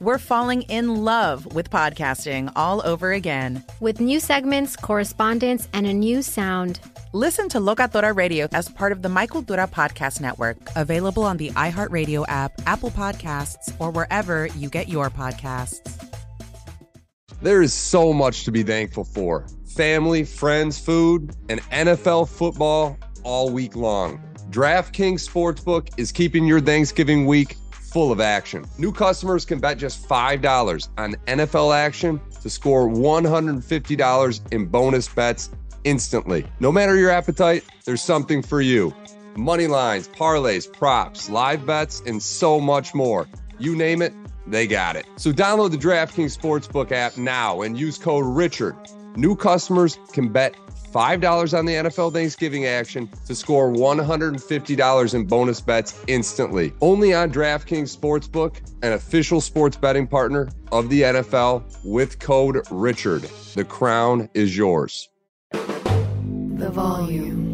we're falling in love with podcasting all over again. With new segments, correspondence, and a new sound. Listen to Locatora Radio as part of the Michael Cultura Podcast Network, available on the iHeartRadio app, Apple Podcasts, or wherever you get your podcasts. There is so much to be thankful for family, friends, food, and NFL football all week long. DraftKings Sportsbook is keeping your Thanksgiving week full of action. New customers can bet just $5 on NFL action to score $150 in bonus bets instantly. No matter your appetite, there's something for you. Money lines, parlays, props, live bets, and so much more. You name it, they got it. So download the DraftKings Sportsbook app now and use code RICHARD. New customers can bet $5 on the NFL Thanksgiving action to score $150 in bonus bets instantly. Only on DraftKings Sportsbook, an official sports betting partner of the NFL with code RICHARD. The crown is yours. The volume.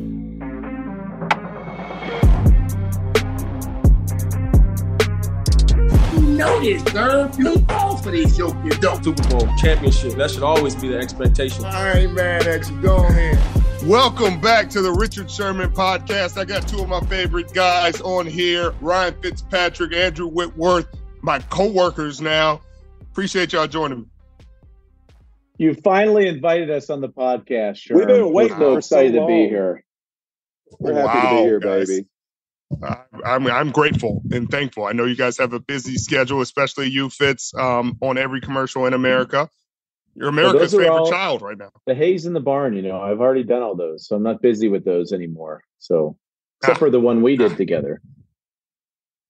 Know this, girl. You fall for these yoke you don't. Super Bowl championship. That should always be the expectation. I ain't mad at you. Go ahead. Welcome back to the Richard Sherman podcast. I got two of my favorite guys on here Ryan Fitzpatrick, Andrew Whitworth, my co workers now. Appreciate y'all joining me. You finally invited us on the podcast. Sherm. We've been waiting. We're so excited so to be here. We're oh, happy wow, to be here, guys. baby. I'm I'm grateful and thankful. I know you guys have a busy schedule, especially you, Fitz, um, on every commercial in America. You're America's well, favorite child right now. The haze in the barn, you know, I've already done all those, so I'm not busy with those anymore. So, except ah. for the one we did together.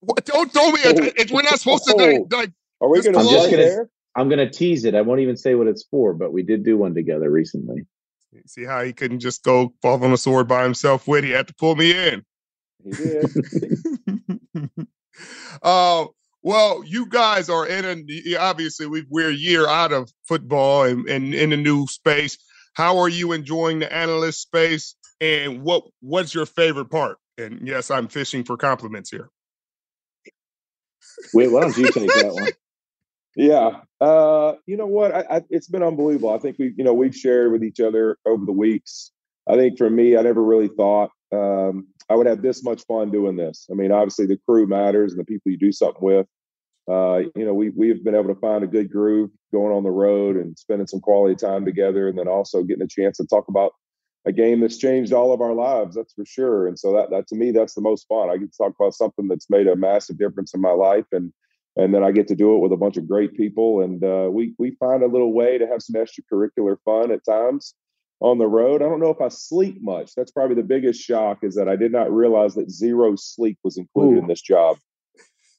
What, don't don't me. Oh. We're not supposed to like. like Are we going to just gonna, I'm going to tease it. I won't even say what it's for, but we did do one together recently. See how he couldn't just go fall on a sword by himself with. He had to pull me in. He did. uh, well, you guys are in a obviously we, we're a year out of football and, and in a new space. How are you enjoying the analyst space? And what what's your favorite part? And yes, I'm fishing for compliments here. Wait, why don't you take that one? Yeah, uh, you know what? I, I, it's been unbelievable. I think we, you know, we've shared with each other over the weeks. I think for me, I never really thought um, I would have this much fun doing this. I mean, obviously the crew matters and the people you do something with. Uh, you know, we we've been able to find a good groove going on the road and spending some quality time together, and then also getting a chance to talk about a game that's changed all of our lives. That's for sure. And so that that to me, that's the most fun. I get to talk about something that's made a massive difference in my life, and and then I get to do it with a bunch of great people, and uh, we we find a little way to have some extracurricular fun at times on the road. I don't know if I sleep much. That's probably the biggest shock is that I did not realize that zero sleep was included Ooh. in this job.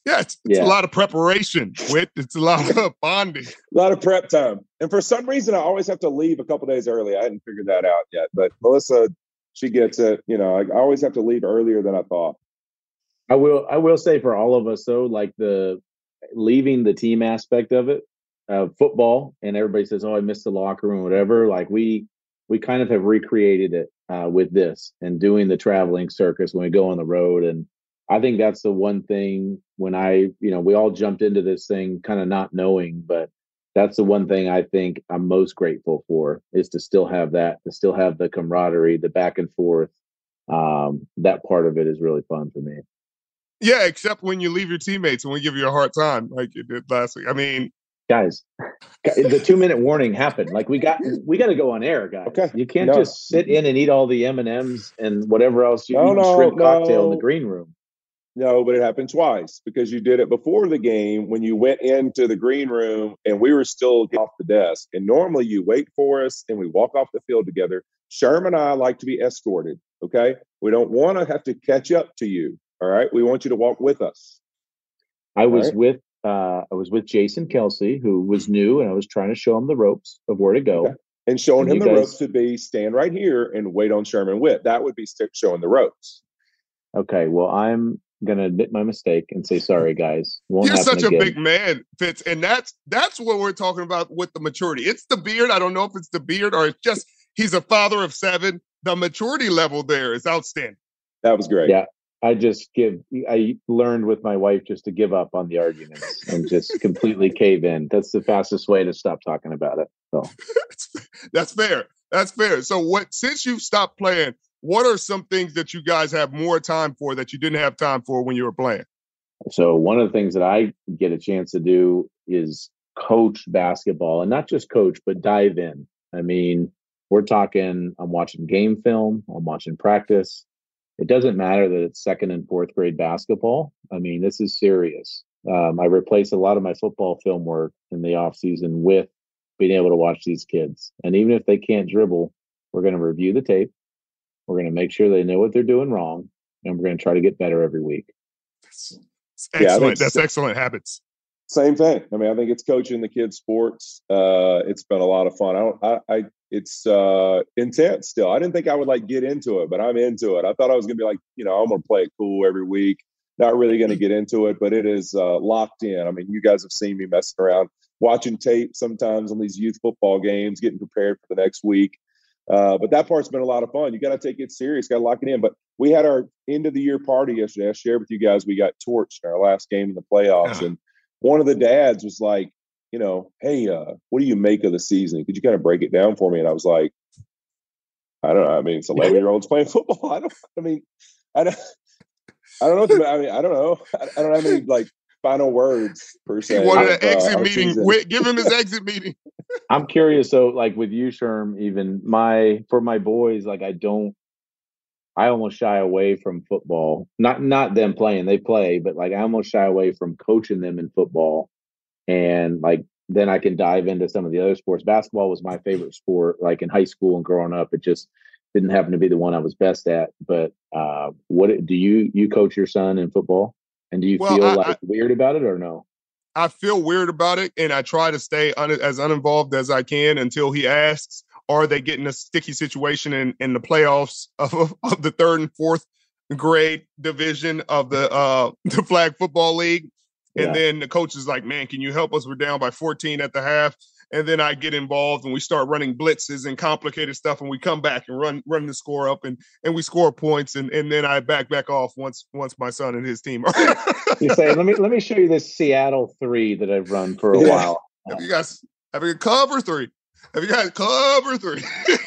Yeah, it's, it's yeah. a lot of preparation. With it's a lot of bonding, a lot of prep time. And for some reason, I always have to leave a couple days early. I hadn't figured that out yet, but Melissa, she gets it. You know, I always have to leave earlier than I thought. I will. I will say for all of us though, like the leaving the team aspect of it, uh, football, and everybody says, "Oh, I missed the locker room," whatever. Like we we kind of have recreated it uh, with this and doing the traveling circus when we go on the road. And I think that's the one thing when I, you know, we all jumped into this thing kind of not knowing, but that's the one thing I think I'm most grateful for is to still have that, to still have the camaraderie, the back and forth. Um, that part of it is really fun for me. Yeah, except when you leave your teammates and we give you a hard time like you did last week. I mean, guys the two minute warning happened. Like we got we got to go on air guys. Okay. You can't no. just sit in and eat all the m&ms and whatever else you no, eat no, shrimp cocktail in the green room. No but it happened twice because you did it before the game when you went into the green room and we were still off the desk. And normally you wait for us and we walk off the field together. Sherman and i like to be escorted okay? We don't want to have to catch up to you all right? We want you to walk with us. I was right? with uh, I was with Jason Kelce, who was new, and I was trying to show him the ropes of where to go. Okay. And showing And him the guys- ropes would be stand right here and wait on Sherman Whit. That would be showing the ropes. Okay, well, I'm gonna admit my mistake and say sorry, guys. Won't You're happen such a big man, Fitz, and that's that's what we're talking about with the maturity. It's the beard. I don't know if it's the beard or it's just he's a father of seven. The maturity level there is outstanding. That was great. Yeah. I just give. I learned with my wife just to give up on the arguments and just completely cave in. That's the fastest way to stop talking about it. So That's fair. That's fair. So what since you've stopped playing, what are some things that you guys have more time for that you didn't have time for when you were playing? So one of the things that I get a chance to do is coach basketball and not just coach, but dive in. I mean, we're talking, I'm watching game film, I'm watching practice. It doesn't matter that it's second and fourth grade basketball. I mean, this is serious. Um, I replace a lot of my football film work in the off season with being able to watch these kids. And even if they can't dribble, we're going to review the tape. We're going to make sure they know what they're doing wrong. And we're going to try to get better every week. That's Yeah, I think excellent. That's excellent habits. Same thing. I mean, I think it's coaching the kids' sports. Uh, it's been a lot of fun. I don't. I. I it's uh, intense still. I didn't think I would like get into it, but I'm into it. I thought I was gonna be like, you know, I'm gonna play it cool every week. Not really gonna get into it, but it is uh, locked in. I mean, you guys have seen me messing around, watching tape sometimes on these youth football games, getting prepared for the next week. Uh, but that part's been a lot of fun. You got to take it serious, got to lock it in. But we had our end of the year party yesterday. I shared with you guys. We got torched in our last game in the playoffs, Yeah. and one of the dads was like, you know, hey, uh, what do you make of the season? Could you kind of break it down for me? And I was like, I don't know. I mean, it's 11 year olds playing football. I don't, I mean, I don't, I don't know. What to, I mean, I don't know. I, I don't have any like final words per He se. wanted an uh, exit meeting. season. Give him his exit meeting. I'm curious. So, like with you, Sherm, even my for my boys, like I don't, I almost shy away from football. Not not them playing; they play, but like I almost shy away from coaching them in football. And like then I can dive into some of the other sports. Basketball was my favorite sport. Like in high school and growing up, it just didn't happen to be the one I was best at. But uh, what do you you coach your son in football? And do you Well, feel I- like I- weird about it or no? I feel weird about it, and I try to stay un- as uninvolved as I can until he asks. Are they getting a sticky situation in, in the playoffs of, of the third and fourth grade division of the uh, the flag football league, and Yeah. then the coach is like, "Man, can you help us? We're down by 14 at the half." And then I get involved, and we start running blitzes and complicated stuff, and we come back and run run the score up, and and we score points, and and then I back back off once once my son and his team are. You say, "Let me let me show you this Seattle three that I've run for a Yeah. while." Have you guys have you cover three? Have you guys cover three?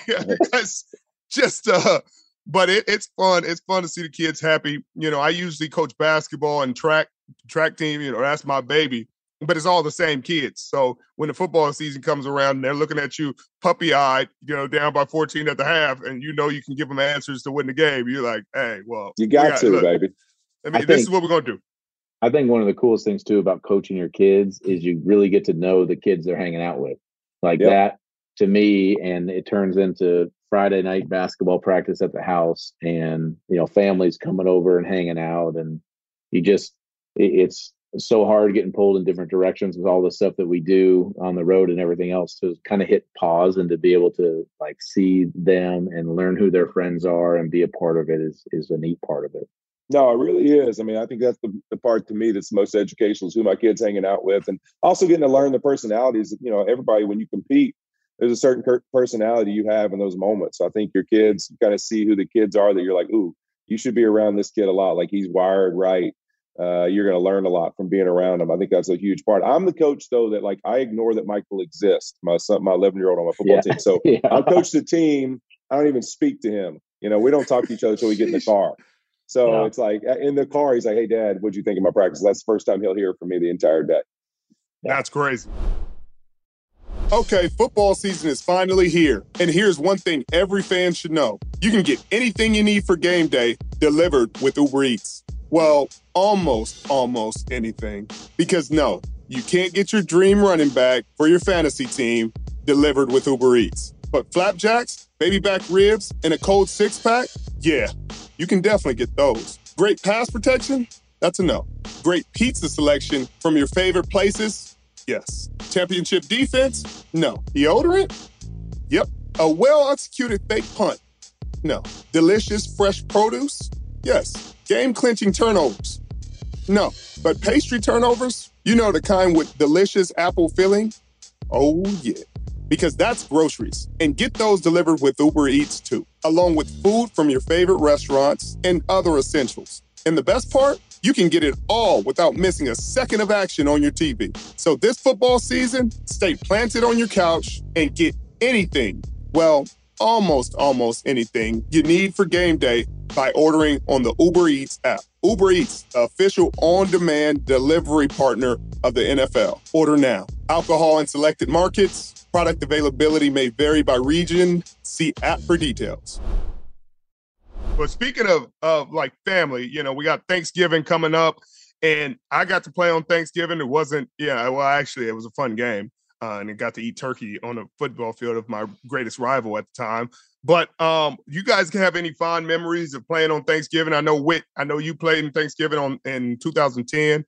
guys just uh but it, it's fun. It's fun to see the kids happy. You know, I usually coach basketball and track track team, you know, that's my baby. But it's all the same kids. So when the football season comes around and they're looking at you puppy eyed, you know, down by 14 at the half, and you know you can give them answers to win the game, you're like, hey, well, You we got to, look, baby. I mean, I this is what we're gonna do. I think one of the coolest things too about coaching your kids is you really get to know the kids they're hanging out with. Like Yep. that to me, and it turns into Friday night basketball practice at the house and you know, families coming over and hanging out and you just it's so hard getting pulled in different directions with all the stuff that we do on the road and everything else to kind of hit pause and to be able to like see them and learn who their friends are and be a part of it is is a neat part of it. No, it really is. I mean, I think that's the, the part to me that's most educational is who my kids hanging out with, and also getting to learn the personalities. You know, everybody when you compete, there's a certain personality you have in those moments. So I think your kids you kind of see who the kids are that you're like, ooh, you should be around this kid a lot. Like he's wired right. Uh, you're going to learn a lot from being around them. I think that's a huge part. I'm the coach though that like I ignore that Michael exists. My son, my 11 year old on my football Yeah. team. So Yeah. I'll coach the team. I don't even speak to him. You know, we don't talk to each other until we get in the car. So Yeah. it's like uh, in the car, he's like, "Hey, Dad, what'd you think of my practice?" That's the first time he'll hear from me the entire day. That's crazy. Okay, football season is finally here. And here's one thing every fan should know you can get anything you need for game day delivered with Uber Eats. Well, almost, almost anything. Because no, you can't get your dream running back for your fantasy team delivered with Uber Eats. But flapjacks, baby back ribs, and a cold six pack? Yeah, you can definitely get those. Great pass protection? That's a no. Great pizza selection from your favorite places? Yes. Championship defense? No. Deodorant? Yep, a well executed fake punt. No. Delicious fresh produce? Yes. Game clinching turnovers? No. But pastry turnovers? You know the kind with delicious apple filling? Oh, yeah. Because that's groceries. And get those delivered with Uber Eats too, along with food from your favorite restaurants and other essentials. And the best part? You can get it all without missing a second of action on your TV. So this football season, stay planted on your couch and get anything, well, almost, almost anything you need for game day by ordering on the Uber Eats app. Uber Eats, the official on demand delivery partner of the NFL. Order now. Alcohol in selected markets. Product availability may vary by region. See app for details. But speaking of of like family, you know, we got Thanksgiving coming up, and I got to play on Thanksgiving. It wasn't, yeah, well, actually, it was a fun game, uh, and got to eat turkey on a football field of my greatest rival at the time. But um, you guys can have any fond memories of playing on Thanksgiving? I know Whit, I know you played in Thanksgiving on in 2010.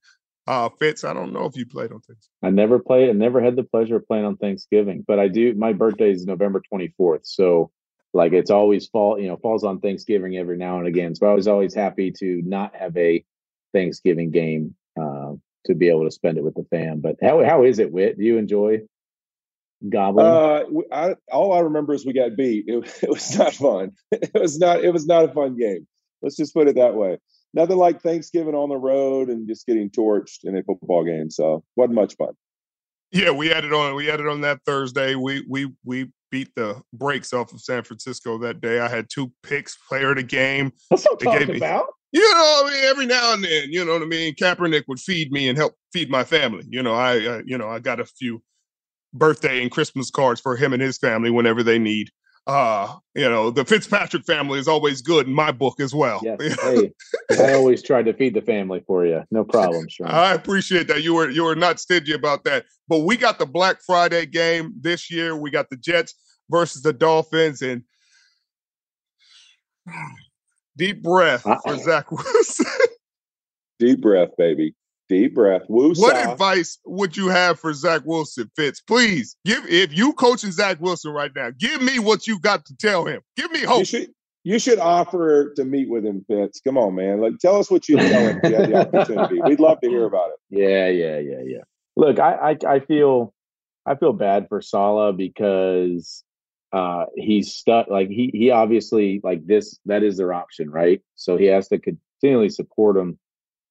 Uh, Fitz, I don't know if you played on Thanksgiving. I never played. I never had the pleasure of playing on Thanksgiving, but I do. My birthday is November 24th, so like it's always fall, you know, falls on Thanksgiving every now and again. So I was always happy to not have a Thanksgiving game uh, to be able to spend it with the fam. But how how is it, Whit? Do you enjoy gobbling? Uh, I, all I remember is we got beat. It, it was not fun. It was not. It was not a fun game. Let's just put it that way. Nothing like Thanksgiving on the road and just getting torched in a football game. So wasn't much fun. Yeah, we had it on. We had it on that Thursday. We we we beat the brakes off of San Francisco that day. I had two picks, player of the game. That's what I'm talking about. You know, I every now and then, you know what I mean. Kaepernick would feed me and help feed my family. You know, I, uh, you know, I got a few birthday and Christmas cards for him and his family whenever they need. Uh, you know, the Fitzpatrick family is always good in my book as well. Yes. hey, I always tried to feed the family for you. No problem, Sean. I appreciate that. You were you were not stingy about that. But we got the Black Friday game this year. We got the Jets versus the Dolphins, and deep breath Uh-oh. for Zach Wilson. deep breath, baby. Deep breath. Woo what advice would you have for Zach Wilson, Fitz? Please give if you coaching Zach Wilson right now, give me what you got to tell him. Give me hope. You should, you should offer to meet with him, Fitz. Come on, man. Like tell us what you tell him if you had the opportunity. We'd love to hear about it. Yeah, yeah, yeah, yeah. Look, I I, I feel I feel bad for Saleh because uh he's stuck like he he obviously like this that is their option right? So he has to continually support them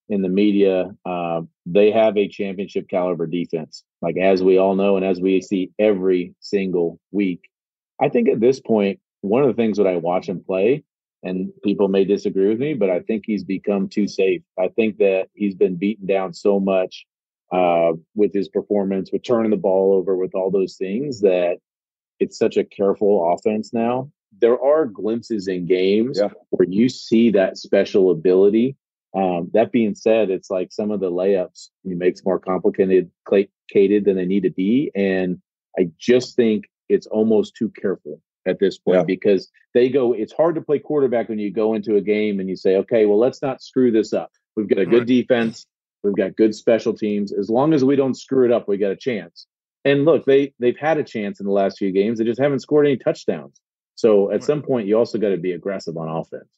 in the media. Uh, they have a championship caliber defense like as we all know and as we see every single week. I think at this point one of the things that i watch him play and people may disagree with me but i think he's become too safe. I think that he's been beaten down so much uh, with his performance with turning the ball over with all those things that it's such a careful offense now. There are glimpses in games yeah. where you see that special ability. Um, that being said, it's like some of the layups he makes more complicated, complicated than they need to be, and I just think it's almost too careful at this point yeah. because they go. It's hard to play quarterback when you go into a game and you say, "Okay, well, let's not screw this up. We've got a good defense. We've got good special teams. As long as we don't screw it up, we got a chance." And look, they they've had a chance in the last few games. They just haven't scored any touchdowns. So at some point, you also got to be aggressive on offense.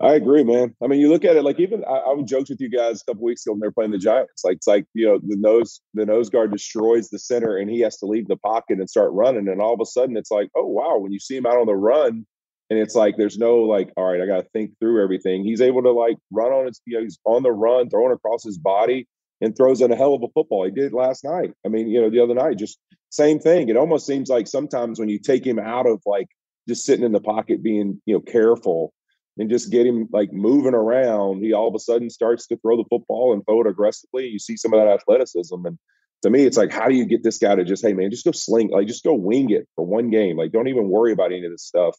I agree, man. I mean, you look at it like even I, I would joke with you guys a couple weeks ago when they're playing the Giants. Like it's like you know the nose the nose guard destroys the center and he has to leave the pocket and start running, and all of a sudden it's like, oh wow, when you see him out on the run, and it's like there's no like, all right, I got to think through everything. He's able to like run on his, you know, he's on the run, throwing across his body and throws in a hell of a football. He did last night. I mean, you know, the other night, just same thing. It almost seems like sometimes when you take him out of like just sitting in the pocket, being you know careful, and just get him like moving around, he all of a sudden starts to throw the football and throw it aggressively. You see some of that athleticism, and to me, it's like, how do you get this guy to just, hey man, just go sling, like just go wing it for one game, like don't even worry about any of this stuff,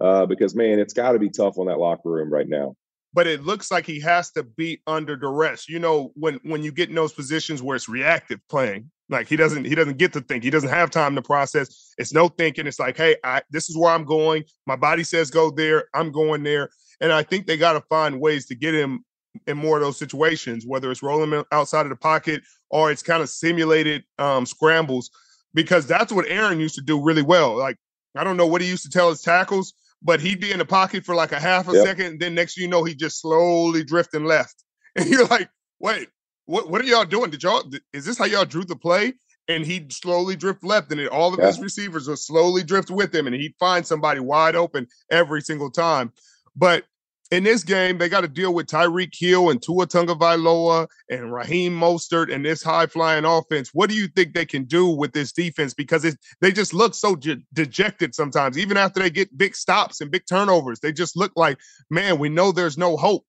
uh, because man, it's got to be tough on that locker room right now but it looks like he has to be under duress. You know, when when you get in those positions where it's reactive playing, like he doesn't he doesn't get to think. He doesn't have time to process. It's no thinking. It's like, hey, I, this is where I'm going. My body says go there. I'm going there. And I think they got to find ways to get him in more of those situations, whether it's rolling outside of the pocket or it's kind of simulated um, scrambles because that's what Aaron used to do really well. Like I don't know what he used to tell his tackles, but he'd be in the pocket for like a half a yep. second, and then next you know he just slowly drifting left, and you're like, wait, what what are y'all doing? Did y'all is this how y'all drew the play? And he'd slowly drift left, and all of yeah. his receivers would slowly drift with him, and he'd find somebody wide open every single time. But in this game, they got to deal with Tyreek Hill and Tua Tagovailoa and Raheem Mostert and this high flying offense. What do you think they can do with this defense? Because it, they just look so de- dejected sometimes, even after they get big stops and big turnovers. They just look like, man, we know there's no hope.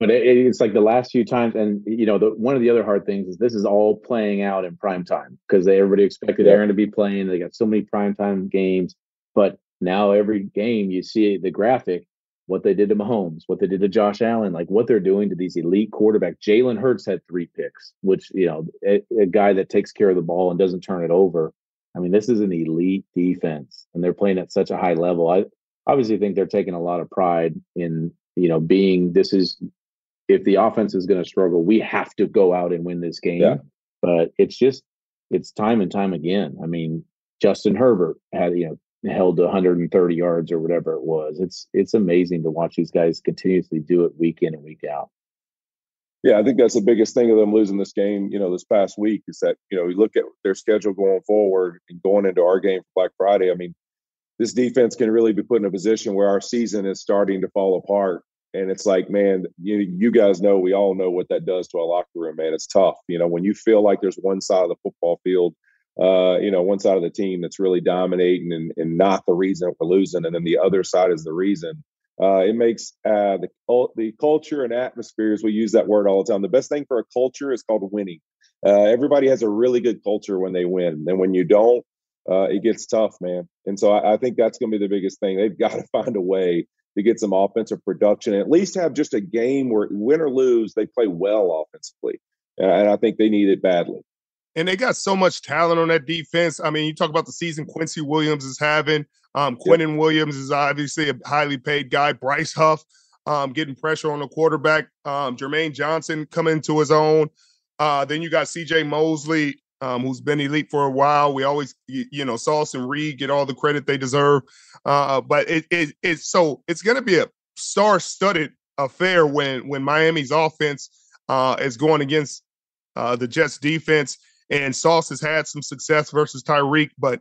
But it, it's like the last few times, and you know, the, one of the other hard things is this is all playing out in prime time because everybody expected Aaron to be playing. They got so many prime time games, but now every game you see the graphic what they did to Mahomes, what they did to Josh Allen, like what they're doing to these elite quarterbacks. Jalen Hurts had three picks, which, you know, a, a, guy that takes care of the ball and doesn't turn it over. I mean, this is an elite defense and they're playing at such a high level. I obviously think they're taking a lot of pride in, you know, being this is if the offense is going to struggle, we have to go out and win this game. Yeah. But it's just, it's time and time again. I mean, Justin Herbert had, you know, held to 130 yards or whatever it was. It's it's amazing to watch these guys continuously do it week in and week out. Yeah, I think that's the biggest thing of them losing this game. You know, this past week is that you know you look at their schedule going forward and going into our game for Black Friday. I mean, this defense can really be put in a position where our season is starting to fall apart. And it's like, man, you you guys know, we all know what that does to our locker room, man. It's tough. You know, when you feel like there's one side of the football field uh, you know, one side of the team that's really dominating and, and not the reason we're losing, and then the other side is the reason. Uh, it makes uh, the the culture and atmospheres. We use that word all the time. The best thing for a culture is called winning. Uh, everybody has a really good culture when they win, and when you don't, uh, it gets tough, man. And so I, I think that's going to be the biggest thing. They've got to find a way to get some offensive production and at least have just a game where win or lose, they play well offensively. And I think they need it badly and they got so much talent on that defense. I mean, you talk about the season Quincy Williams is having. Um, Quinnen yep. Williams is obviously a highly paid guy. Bryce Huff um, getting pressure on the quarterback. Um, Jermaine Johnson coming to his own. Uh, then you got C.J. Mosley, um, who's been elite for a while. We always, you, you know, Sauce and Reed get all the credit they deserve. Uh, but it, it it's so it's going to be a star-studded affair when when Miami's offense uh, is going against uh, the Jets defense and Sauce has had some success versus Tyreek, but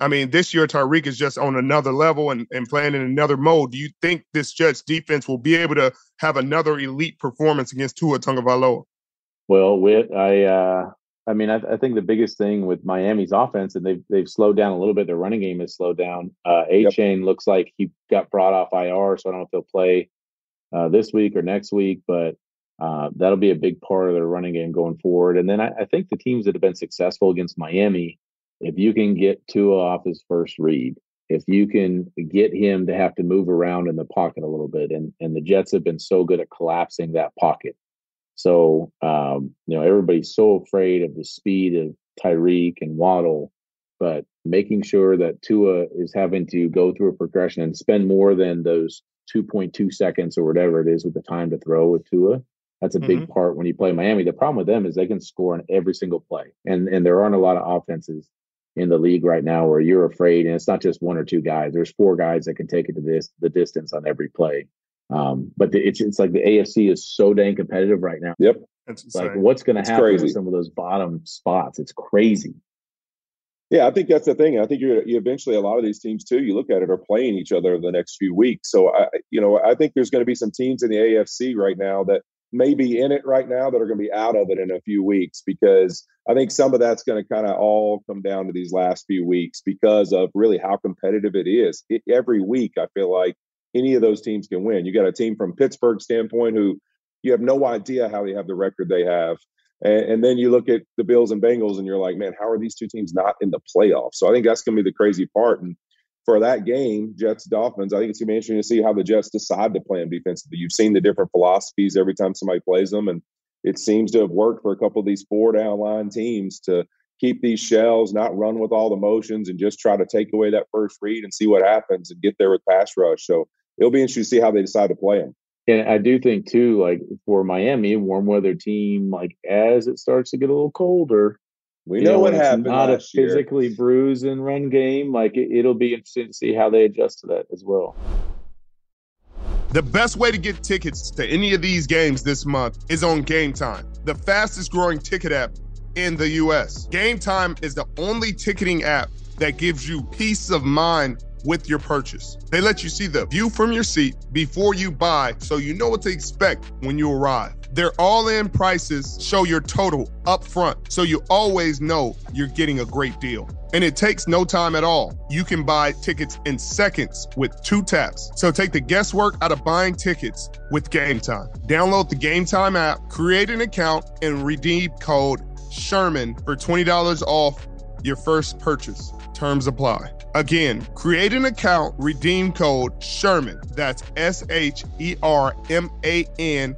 I mean, this year Tyreek is just on another level and, and playing in another mode. Do you think this Jets defense will be able to have another elite performance against Tua Tagovailoa? Well, with I, uh, I mean, I, I, think the biggest thing with Miami's offense, and they've they've slowed down a little bit. Their running game has slowed down. Uh, chain yep. looks like he got brought off IR, so I don't know if he'll play uh, this week or next week. But uh, that'll be a big part of their running game going forward. And then I, I, think the teams that have been successful against Miami, if you can get Tua off his first read, if you can get him to have to move around in the pocket a little bit, and and the Jets have been so good at collapsing that pocket. So um, you know everybody's so afraid of the speed of Tyreek and Waddle, but making sure that Tua is having to go through a progression and spend more than those 2.2 seconds or whatever it is with the time to throw with Tua that's a big mm-hmm. part when you play Miami. The problem with them is they can score on every single play, and and there aren't a lot of offenses in the league right now where you're afraid, and it's not just one or two guys. There's four guys that can take it to this the distance on every play. Um, but the, it's it's like the AFC is so dang competitive right now. Yep, it's like what's going to happen crazy. with some of those bottom spots? It's crazy. Yeah, I think that's the thing. I think you're you eventually a lot of these teams too. You look at it are playing each other the next few weeks. So I, you know, I think there's going to be some teams in the AFC right now that may be in it right now that are going to be out of it in a few weeks because I think some of that's going to kind of all come down to these last few weeks because of really how competitive it is. It, every week, I feel like any of those teams can win. You got a team from Pittsburgh standpoint who you have no idea how they have the record they have. And, and then you look at the Bills and Bengals and you're like, man, how are these two teams not in the playoffs? So I think that's going to be the crazy part. And for that game, Jets Dolphins, I think it's gonna be interesting to see how the Jets decide to play them defensively. You've seen the different philosophies every time somebody plays them, and it seems to have worked for a couple of these four down line teams to keep these shells, not run with all the motions, and just try to take away that first read and see what happens and get there with pass rush. So it'll be interesting to see how they decide to play them. And I do think too, like for Miami, warm weather team, like as it starts to get a little colder, We You know what it's happened Not a last year. physically bruised and run game. Like it, it'll be interesting to see how they adjust to that as well. The best way to get tickets to any of these games this month is on Game Time, the fastest growing ticket app in the US. Game Time is the only ticketing app that gives you peace of mind with your purchase. They let you see the view from your seat before you buy so you know what to expect when you arrive. Their all in prices show your total up front so you always know you're getting a great deal. And it takes no time at all. You can buy tickets in seconds with two taps. So take the guesswork out of buying tickets with Game Time. Download the Game Time app, create an account, and redeem code Sherman for $20 off your first purchase. Terms apply. Again, create an account, redeem code Sherman. That's S H E R M A N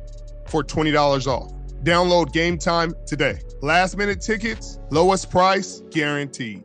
for $20 off. Download Game Time today. Last minute tickets, lowest price guaranteed.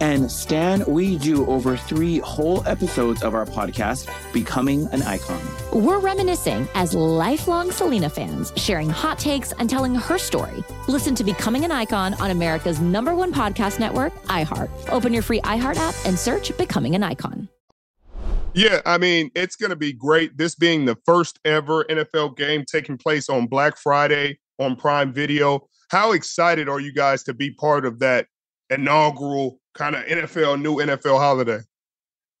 And Stan, we do over three whole episodes of our podcast, Becoming an Icon. We're reminiscing as lifelong Selena fans, sharing hot takes and telling her story. Listen to Becoming an Icon on America's number one podcast network, iHeart. Open your free iHeart app and search Becoming an Icon. Yeah, I mean, it's going to be great. This being the first ever NFL game taking place on Black Friday on Prime Video. How excited are you guys to be part of that inaugural kind of NFL, new NFL holiday?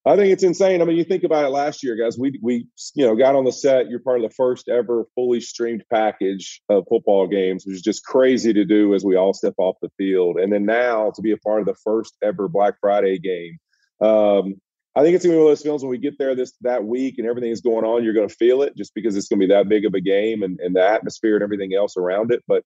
I think it's insane. I mean, you think about it last year, guys. We we you know got on the set. You're part of the first ever fully streamed package of football games, which is just crazy to do as we all step off the field. And then now to be a part of the first ever Black Friday game. Um, I think it's gonna be one of those films when we get there this that week and everything is going on, you're gonna feel it just because it's gonna be that big of a game and, and the atmosphere and everything else around it. But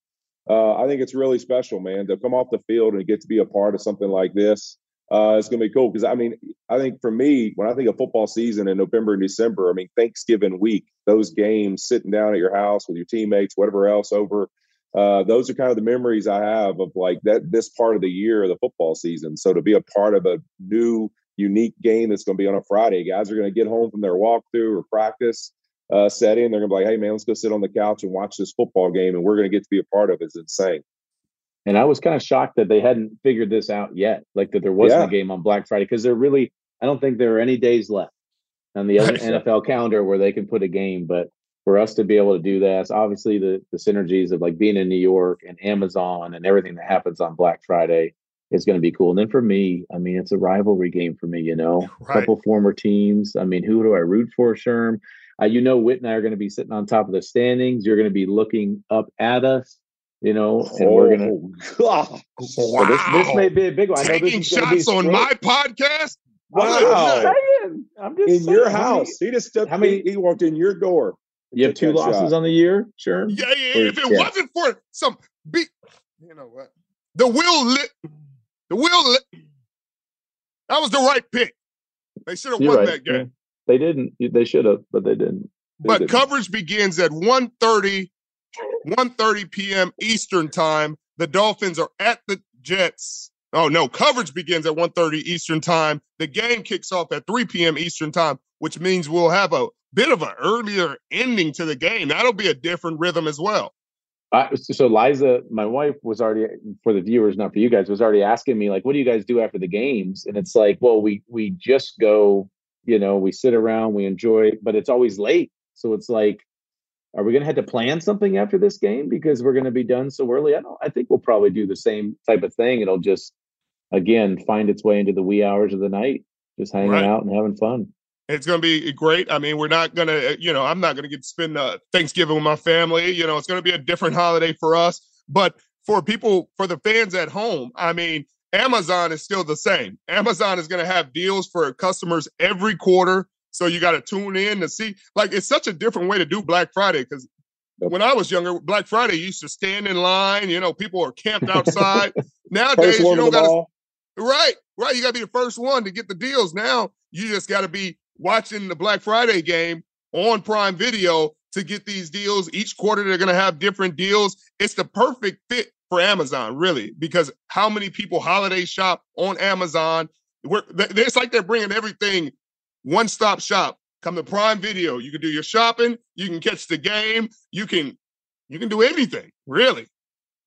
uh, I think it's really special, man, to come off the field and get to be a part of something like this. Uh, it's gonna be cool because I mean, I think for me, when I think of football season in November and December, I mean Thanksgiving week, those games, sitting down at your house with your teammates, whatever else over. Uh, those are kind of the memories I have of like that this part of the year the football season. So to be a part of a new, unique game that's going to be on a Friday, guys are going to get home from their walkthrough or practice uh, setting. They're going to be like, "Hey, man, let's go sit on the couch and watch this football game," and we're going to get to be a part of it. It's insane. And I was kind of shocked that they hadn't figured this out yet, like that there wasn't Yeah. a game on Black Friday because there really, I don't think there are any days left on the other NFL calendar where they can put a game. But for us to be able to do that, obviously the the synergies of like being in New York and Amazon and everything that happens on Black Friday is going to be cool. And then for me, I mean, it's a rivalry game for me. You know, a Right. couple former teams. I mean, who do I root for, Sherm? Uh, you know, Whit and I are going to be sitting on top of the standings. You're going to be looking up at us. You know, and we're gonna. Oh, So this, this may be a big one. I know Taking this is gonna be shots on my podcast? I'm Wow. just saying. I'm just in saying. your How many- house, he just stepped. how many- he, he walked in your door. You have two losses shot. on the year, sure. Yeah, yeah, Or- if it yeah. wasn't for some beat, you know what? The will lit. The will lit. That was the right pick. They should have won right. that game. They didn't. They should have, but they didn't. They But didn't. coverage begins at 1.30, 1.30 p.m. Eastern time. The Dolphins are at the Jets Oh no, coverage begins at 1:30 Eastern time. The game kicks off at 3 p.m. Eastern time, which means we'll have a bit of an earlier ending to the game. That'll be a different rhythm as well. So Liza, my wife was already for the viewers, not for you guys, was already asking me like, "What do you guys do after the games?" And it's like, well, we we just go, you know, we sit around, we enjoy, but it's always late. So it's like, are we going to have to plan something after this game because we're going to be done so early? I don't. I think we'll probably do the same type of thing. It'll just again find its way into the wee hours of the night, just hanging Right. out and having fun. It's going to be great. I mean, we're not going to, you know, I'm not going to get to spend uh, Thanksgiving with my family. You know, it's going to be a different holiday for us. But for people, for the fans at home, I mean, Amazon is still the same. Amazon is going to have deals for customers every quarter. So you got to tune in to see. Like, it's such a different way to do Black Friday because when I was younger, Black Friday used to stand in line. You know, people are camped outside. Nowadays, you don't got to. Right, right. You got to be the first one to get the deals. Now you just got to be watching the Black Friday game on Prime Video to get these deals. Each quarter they're going to have different deals. It's the perfect fit for Amazon, really, because how many people holiday shop on Amazon? We're, it's like they're bringing everything one stop shop. Come to Prime Video. You can do your shopping. You can catch the game. You can you can do anything, really.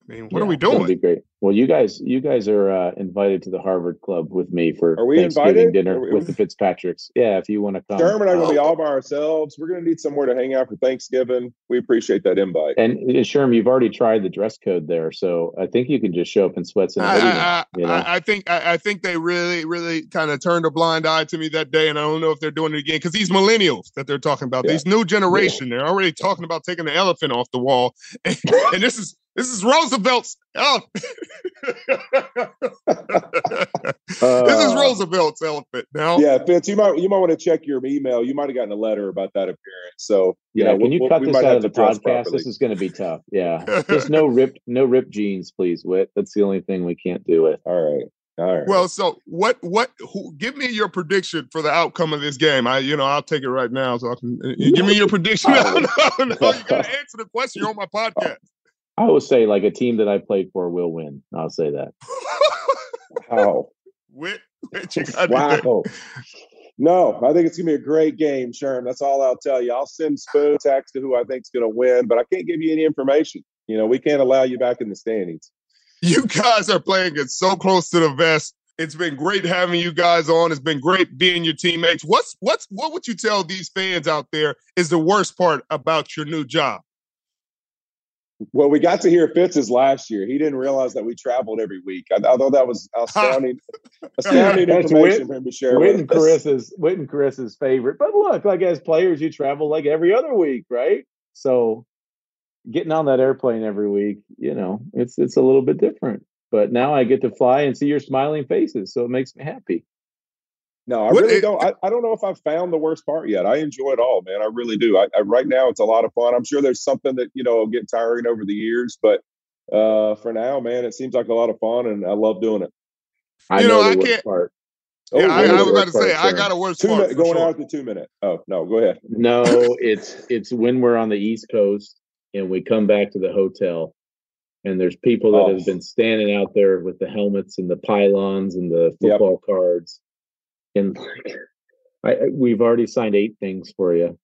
I mean, what are we it's gonna doing? Be great. Well, you guys, you guys are uh, invited to the Harvard Club with me for Are we Thanksgiving invited? dinner Are we- with the Fitzpatricks. Yeah, if you want to come. Sherman and I are going to be Uh, all by ourselves. We're going to need somewhere to hang out for Thanksgiving. We appreciate that invite. and, and Sherm, you've already tried the dress code there, so I think you can just show up in sweats and a I, hoodie. I, I, you know? I I think I, I think they really, really kind of turned a blind eye to me that day, and I don't know if they're doing it again because these millennials that they're talking about, Yeah. these new generation, they're already talking about taking the elephant off the wall, and, and this is this is Roosevelt's elephant. this is Uh, Roosevelt's elephant. Now, Yeah, Fitz, you might you might want to check your email. You might have gotten a letter about that appearance. So you yeah, know, can you we- cut we this might out of the podcast? properly. This is going to be tough. Yeah, just no ripped, no ripped jeans, please, Whit. That's the only thing we can't do with. All right, all right. Well, so what? What? Who, give me your prediction for the outcome of this game. I, you know, I'll take it right now. So I can uh, give me your prediction. no, no, no, you got to answer the question on my podcast. I will say, like a team that I played for will win. I'll say that. Wow. What? What you got to do? Wow. No, I think it's gonna be a great game, Sherm. That's all I'll tell you. I'll send Spoon text to who I think's gonna win, but I can't give you any information. You know, we can't allow you back in the standings. You guys are playing it so close to the vest. It's been great having you guys on. It's been great being your teammates. What's what's what would you tell these fans out there is the worst part about your new job? Well, we got to hear Fitz's last year. He didn't realize that we traveled every week. I, I thought that was astounding, astounding information Whit- for him to share Whit with and. Chris's Whit and Chris's favorite. But look, like as players, you travel like every other week, right? So getting on that airplane every week, you know, it's it's a little bit different. But now I get to fly and see your smiling faces, so it makes me happy. No, I What really it- don't. I, I don't know if I've found the worst part yet. I enjoy it all, man. I really do. I, I right now it's a lot of fun. I'm sure there's something that you know will get tiring over the years, but uh, for now, man, it seems like a lot of fun, and I love doing it. I You know, the I worst can't- part. Oh, yeah, I, I was about to worst part, say I got a worse Two part. minute, for going sure. out to two minute. Oh no, go ahead. No, it's it's when we're on the East Coast and we come back to the hotel and there's people that Oh. have been standing out there with the helmets and the pylons and the Yep. football cards. And like I, I- we've already signed eight things for you.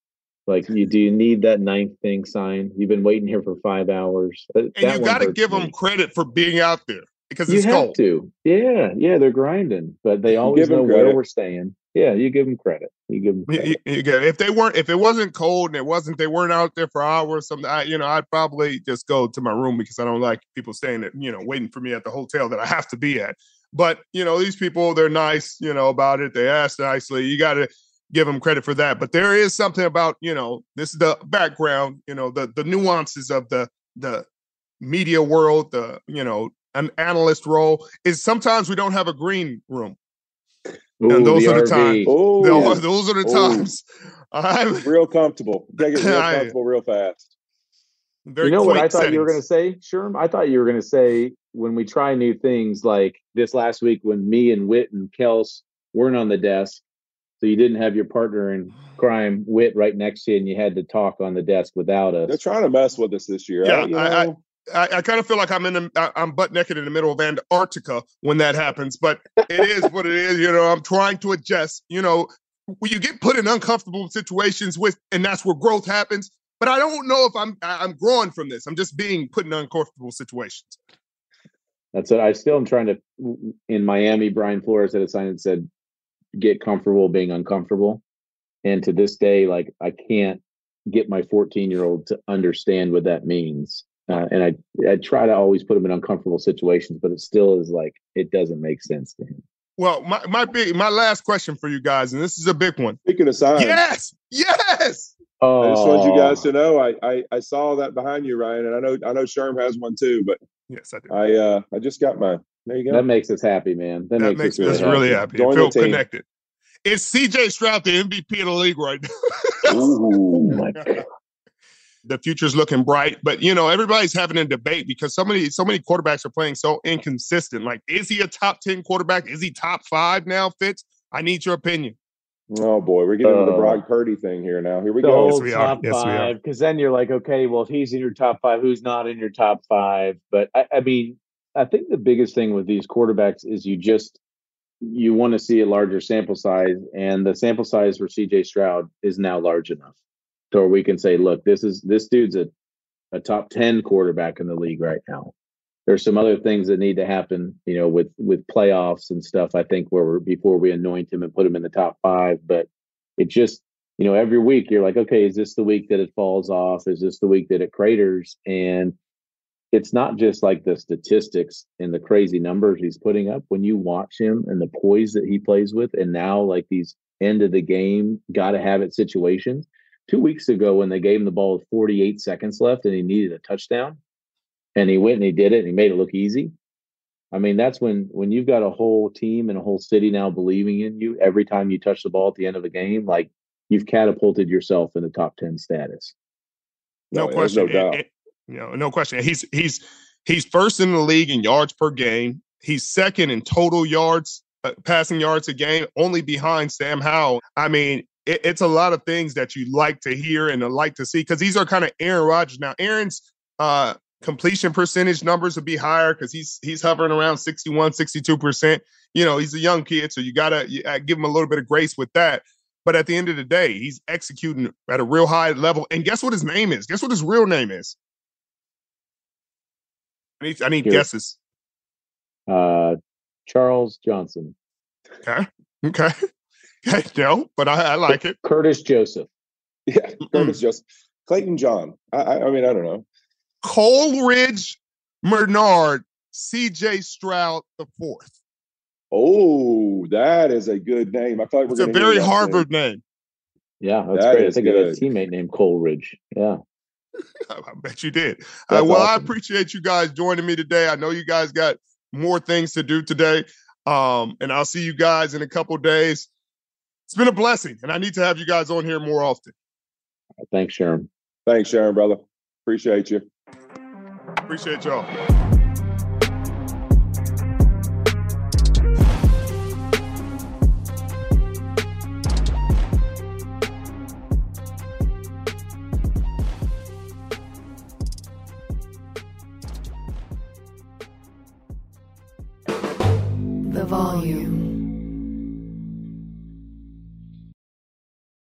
Like you do you need that ninth thing signed? You've been waiting here for five hours. That- And that you got to give me. them credit for being out there because You it's have cold. to. Yeah, yeah, they're grinding, but they always give 'em know where we're staying. Yeah, you give them credit. You give them credit. you- you get- if they weren't, if it wasn't cold and it wasn't, they weren't out there for hours. Something, I, you know, I'd probably just go to my room because I don't like people staying at, you know, waiting for me at the hotel that I have to be at. But you know, these people, they're nice, you know, about it. They ask nicely. You got to give them credit for that. But there is something about, you know, this is the background, you know, the the nuances of the the media world, the you know, an analyst role is sometimes we don't have a green room. Ooh, and those the are the RV. times. Oh, Those, those are the Ooh. times. I'm real comfortable. Take it real I- comfortable, real fast. very you know what I quaint thought you were going to say, Sherm? I thought you were going to say when we try new things like this last week when me and Whit and Kels weren't on the desk, so you didn't have your partner in crime, Whit, right next to you, and you had to talk on the desk without us. They're trying to mess with us this year. Yeah, I, I- I- I, I kind of feel like I'm in the, I'm butt naked in the middle of Antarctica when that happens, but it is what it is. You know, I'm trying to adjust. You know, when you get put in uncomfortable situations with, and that's where growth happens. But I don't know if I'm I'm growing from this. I'm just being put in uncomfortable situations. That's what I still am trying to. In Miami, Brian Flores had a sign that said, "Get comfortable being uncomfortable," and to this day, like I can't get my 14 year old to understand what that means. Uh, and I I try to always put him in uncomfortable situations, but it still is like it doesn't make sense to him. Well, my my big my last question for you guys, and this is a big one. Speaking of signs, yes, yes. I just want you guys to know I, I I saw that behind you, Ryan, and I know I know Sherm has one too. But yes, I do. I uh I just got mine. There you go. That makes us happy, man. That, That makes, makes us us really really happy. happy. I feel connected. It's CJ Stroud the MVP of the league right now? Oh my god. the future's looking bright. But you know, everybody's having a debate because so many so many quarterbacks are playing so inconsistent. Like, is he a top 10 quarterback? Is he top five now, Fitz? I need your opinion. Oh boy, we're getting into the Uh, Brock Purdy thing here now. Here we the go. whole we are. top Yes, five, because then you're like, okay, well, if he's in your top five, who's not in your top five? But I, I mean, I think the biggest thing with these quarterbacks is you just you want to see a larger sample size, and the sample size for CJ Stroud is now large enough, to where we can say, look, this is this dude's a a top ten quarterback in the league right now. There's some other things that need to happen, you know, with with playoffs and stuff. I think where we're, before we anoint him and put him in the top five, but it just you know every week you're like okay is this the week that it falls off? Is this the week that it craters? And it's not just like the statistics and the crazy numbers he's putting up. When you watch him and the poise that he plays with and now like these end of the game gotta have it situations. Two weeks ago when they gave him the ball with 48 seconds left and he needed a touchdown and he went and he did it and he made it look easy I mean, that's when when you've got a whole team and a whole city now believing in you every time you touch the ball at the end of the game, like you've catapulted yourself in the top ten status. No, question. no doubt. And- and- you know, no question. He's he's he's first in the league in yards per game. He's second in total yards, uh, passing yards a game, only behind Sam Howell. I mean, it, it's a lot of things that you like to hear and like to see because these are kind of Aaron Rodgers. Now, Aaron's uh, completion percentage numbers would be higher because he's he's hovering around 61, 62%. You know, he's a young kid, so you got to give him a little bit of grace with that. But at the end of the day, he's executing at a real high level. And guess what his name is? Guess what his real name is? I need, I need Here. guesses. Uh, Charles Johnson, Okay. Okay. Okay. No, but I, I like it. Curtis Joseph, Yeah, Curtis just Clayton John. I, I I mean I don't know. Coleridge Bernard, CJ Stroud the fourth. Oh, that is a good name. I thought we It's a very Harvard name. yeah, that's That great. I is think I had a teammate named Coleridge. Yeah, I bet you did. Uh, That's well, I appreciate you guys joining me today. I know you guys got more things to do today. Um, and I'll see you guys in a couple days. It's been a blessing, and I need to have you guys on here more often. thanks, Sharon. Thanks, Sharon, brother. Appreciate you. Appreciate y'all. The volume.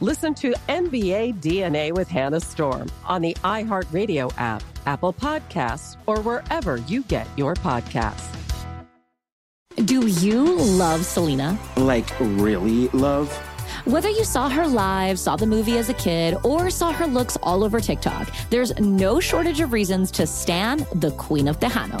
Listen to NBA DNA with Hannah Storm on the iHeartRadio app, Apple Podcasts, or wherever you get your podcasts. Do you love Selena? Like, really love? Whether you saw her live, saw the movie as a kid, or saw her looks all over TikTok, there's no shortage of reasons to stan the Queen of Tejano.